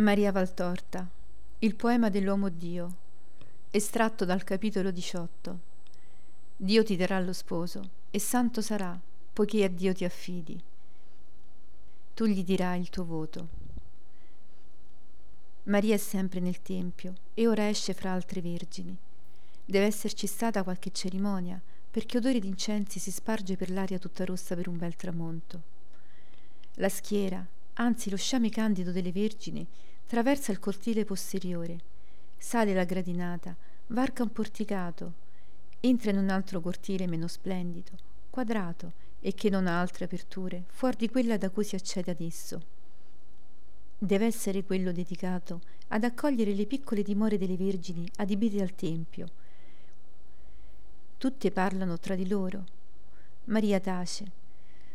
Maria Valtorta, il poema dell'uomo Dio, estratto dal capitolo 18. Dio ti darà lo sposo, e santo sarà, poiché a Dio ti affidi. Tu gli dirai il tuo voto. Maria è sempre nel Tempio e ora esce fra altre vergini. Deve esserci stata qualche cerimonia, perché odore d'incensi si sparge per l'aria tutta rossa per un bel tramonto. La schiera, anzi lo sciame candido delle vergini, traversa il cortile posteriore, sale la gradinata, varca un porticato, entra in un altro cortile meno splendido, quadrato e che non ha altre aperture, fuori di quella da cui si accede ad esso. Deve essere quello dedicato ad accogliere le piccole dimore delle vergini adibite al Tempio. Tutte parlano tra di loro. Maria tace.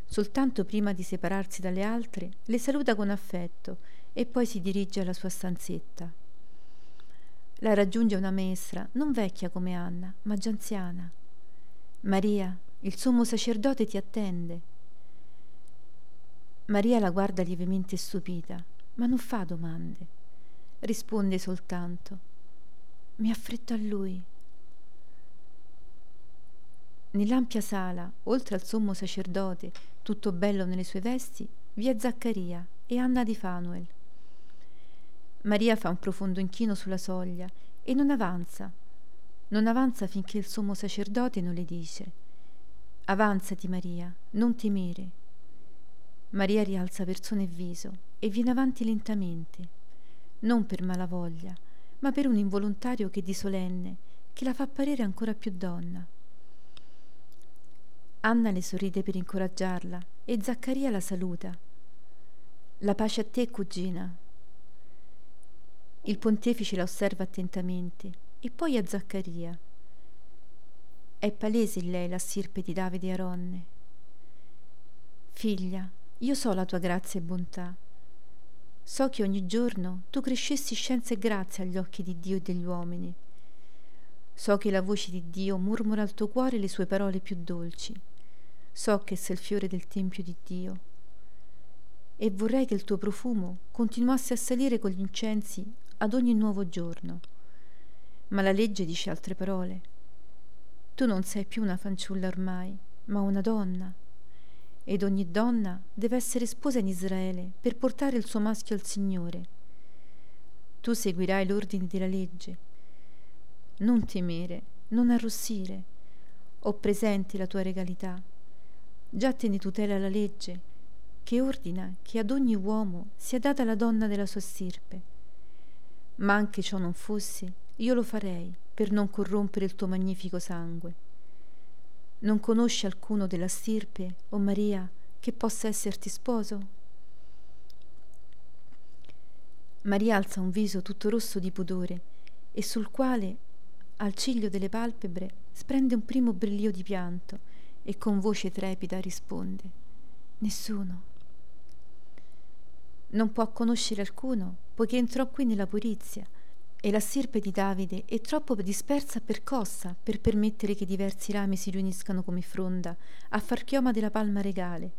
Soltanto prima di separarsi dalle altre, le saluta con affetto e poi si dirige alla sua stanzetta. La raggiunge una maestra, non vecchia come Anna, ma già anziana. Maria, il sommo sacerdote ti attende. Maria la guarda lievemente stupita, ma non fa domande. Risponde soltanto: Mi affretto a lui. Nell'ampia sala, oltre al sommo sacerdote, tutto bello nelle sue vesti, vi è Zaccaria e Anna di Fanuel. Maria fa un profondo inchino sulla soglia e non avanza. Non avanza finché il sommo sacerdote non le dice Avanzati Maria, non temere. Maria rialza persona e viso e viene avanti lentamente, non per malavoglia, ma per un involontario che di solenne, che la fa apparire ancora più donna. Anna le sorride per incoraggiarla e Zaccaria la saluta. La pace a te, cugina, il pontefice la osserva attentamente e poi a Zaccaria. È palese in lei la stirpe di Davide Aronne. Figlia, io so la tua grazia e bontà. So che ogni giorno tu crescessi scienza e grazia agli occhi di Dio e degli uomini. So che la voce di Dio mormora al tuo cuore le sue parole più dolci. So che sei il fiore del Tempio di Dio. E vorrei che il tuo profumo continuasse a salire con gli incensi ad ogni nuovo giorno. Ma la legge dice altre parole. Tu non sei più una fanciulla ormai, ma una donna. Ed ogni donna deve essere sposa in Israele per portare il suo maschio al Signore. Tu seguirai l'ordine della legge. Non temere, non arrossire. Ho presente la tua regalità. Già te ne tutela la legge, che ordina che ad ogni uomo sia data la donna della sua stirpe ma anche ciò non fosse, io lo farei per non corrompere il tuo magnifico sangue. Non conosci alcuno della stirpe, o oh Maria, che possa esserti sposo? Maria alza un viso tutto rosso di pudore e sul quale, al ciglio delle palpebre, sprende un primo brillio di pianto e con voce trepida risponde: Nessuno non può conoscere alcuno, poiché entrò qui nella purizia, e la stirpe di Davide è troppo dispersa e percossa per permettere che diversi rami si riuniscano come fronda a far chioma della palma regale,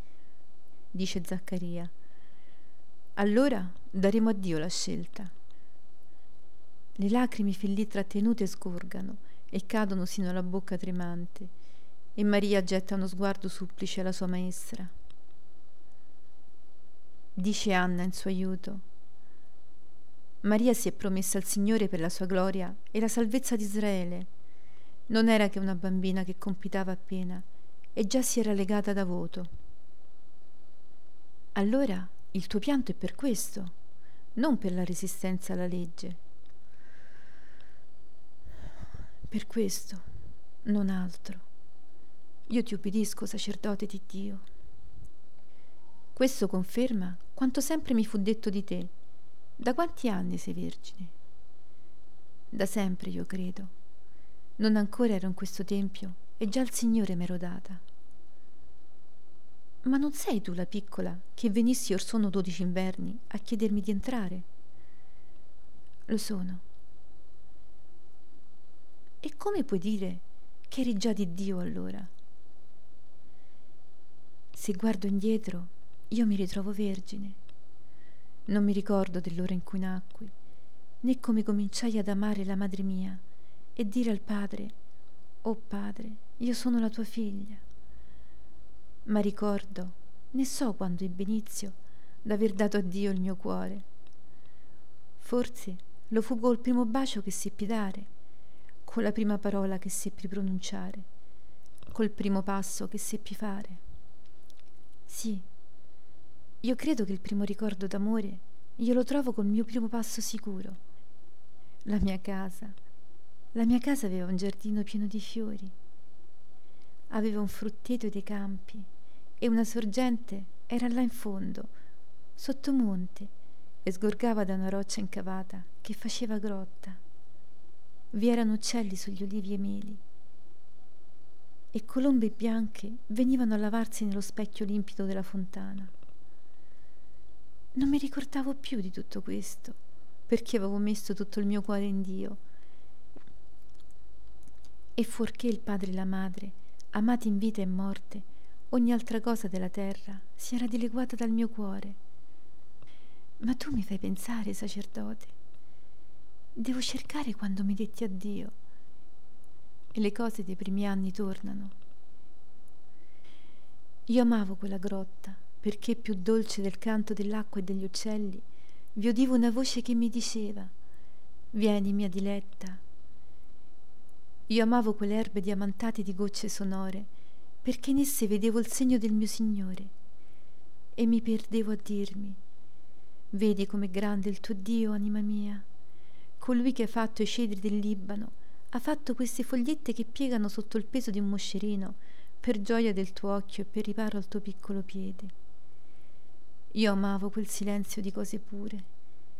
dice Zaccaria. Allora daremo a Dio la scelta. Le lacrime fin lì trattenute sgorgano e cadono sino alla bocca tremante, e Maria getta uno sguardo supplice alla sua maestra dice Anna in suo aiuto. Maria si è promessa al Signore per la sua gloria e la salvezza di Israele. Non era che una bambina che compitava appena e già si era legata da voto. Allora il tuo pianto è per questo, non per la resistenza alla legge. Per questo, non altro. Io ti ubbidisco, sacerdote di Dio. Questo conferma quanto sempre mi fu detto di te. Da quanti anni sei vergine? Da sempre, io credo. Non ancora ero in questo tempio e già il Signore m'ero data. Ma non sei tu la piccola che venissi or sono dodici inverni a chiedermi di entrare? Lo sono. E come puoi dire che eri già di Dio allora? Se guardo indietro, io mi ritrovo vergine. Non mi ricordo dell'ora in cui nacqui, né come cominciai ad amare la madre mia e dire al padre, oh padre, io sono la tua figlia. Ma ricordo, ne so quando ebbe inizio, d'aver dato a Dio il mio cuore. Forse lo fu col primo bacio che seppi dare, con la prima parola che seppi pronunciare, col primo passo che seppi fare. Sì, io credo che il primo ricordo d'amore io lo trovo col mio primo passo sicuro. La mia casa. La mia casa aveva un giardino pieno di fiori. Aveva un frutteto dei campi e una sorgente era là in fondo, sotto monte, e sgorgava da una roccia incavata che faceva grotta. Vi erano uccelli sugli ulivi e meli e colombe bianche venivano a lavarsi nello specchio limpido della fontana. Non mi ricordavo più di tutto questo, perché avevo messo tutto il mio cuore in Dio. E fuorché il padre e la madre, amati in vita e morte, ogni altra cosa della terra si era dileguata dal mio cuore. Ma tu mi fai pensare, sacerdote. Devo cercare quando mi detti addio. E le cose dei primi anni tornano. Io amavo quella grotta perché più dolce del canto dell'acqua e degli uccelli, vi udivo una voce che mi diceva Vieni, mia diletta. Io amavo quelle erbe diamantate di gocce sonore, perché in esse vedevo il segno del mio Signore, e mi perdevo a dirmi Vedi com'è grande il tuo Dio, anima mia. Colui che ha fatto i cedri del Libano, ha fatto queste fogliette che piegano sotto il peso di un moscerino, per gioia del tuo occhio e per riparo al tuo piccolo piede. Io amavo quel silenzio di cose pure,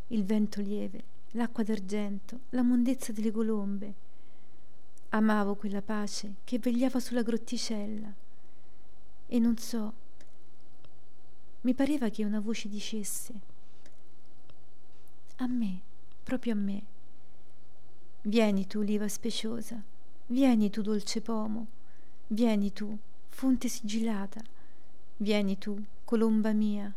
il vento lieve, l'acqua d'argento, la mondezza delle colombe. Amavo quella pace che vegliava sulla grotticella. E non so, mi pareva che una voce dicesse, a me, proprio a me, vieni tu, liva speciosa, vieni tu, dolce pomo, vieni tu, fonte sigillata, vieni tu, colomba mia.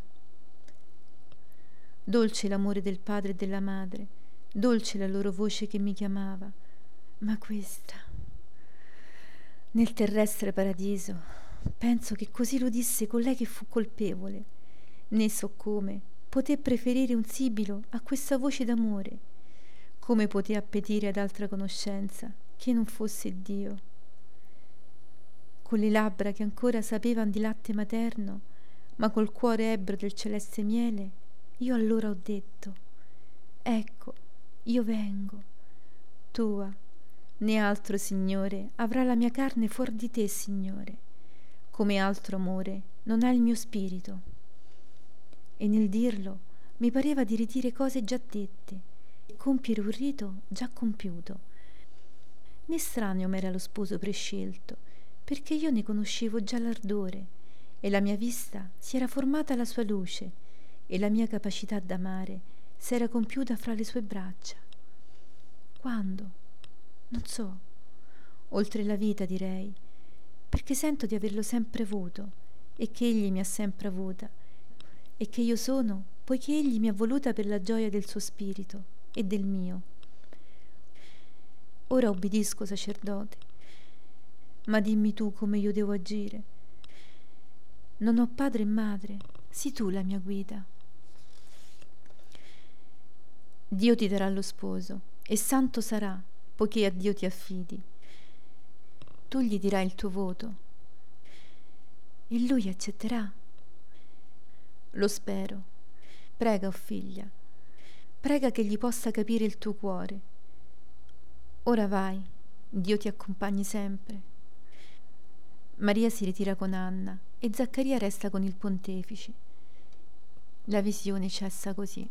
Dolce l'amore del padre e della madre, dolce la loro voce che mi chiamava, ma questa... Nel terrestre paradiso, penso che così lo disse colei che fu colpevole, né so come poté preferire un sibilo a questa voce d'amore, come poté appetire ad altra conoscenza che non fosse Dio. Con le labbra che ancora sapevano di latte materno, ma col cuore ebbro del celeste miele, io allora ho detto, ecco, io vengo, tua, né altro, Signore, avrà la mia carne fuor di te, Signore, come altro amore non ha il mio spirito. E nel dirlo mi pareva di ridire cose già dette compiere un rito già compiuto. Né strano m'era lo sposo prescelto, perché io ne conoscevo già l'ardore, e la mia vista si era formata alla sua luce, e la mia capacità d'amare s'era compiuta fra le sue braccia. Quando? Non so. Oltre la vita, direi, perché sento di averlo sempre avuto e che egli mi ha sempre avuta e che io sono poiché egli mi ha voluta per la gioia del suo spirito e del mio. Ora obbedisco, sacerdote, ma dimmi tu come io devo agire. Non ho padre e madre, sii tu la mia guida. Dio ti darà lo sposo e santo sarà, poiché a Dio ti affidi. Tu gli dirai il tuo voto e lui accetterà. Lo spero. Prega, o oh figlia, prega che gli possa capire il tuo cuore. Ora vai, Dio ti accompagni sempre. Maria si ritira con Anna e Zaccaria resta con il pontefice. La visione cessa così.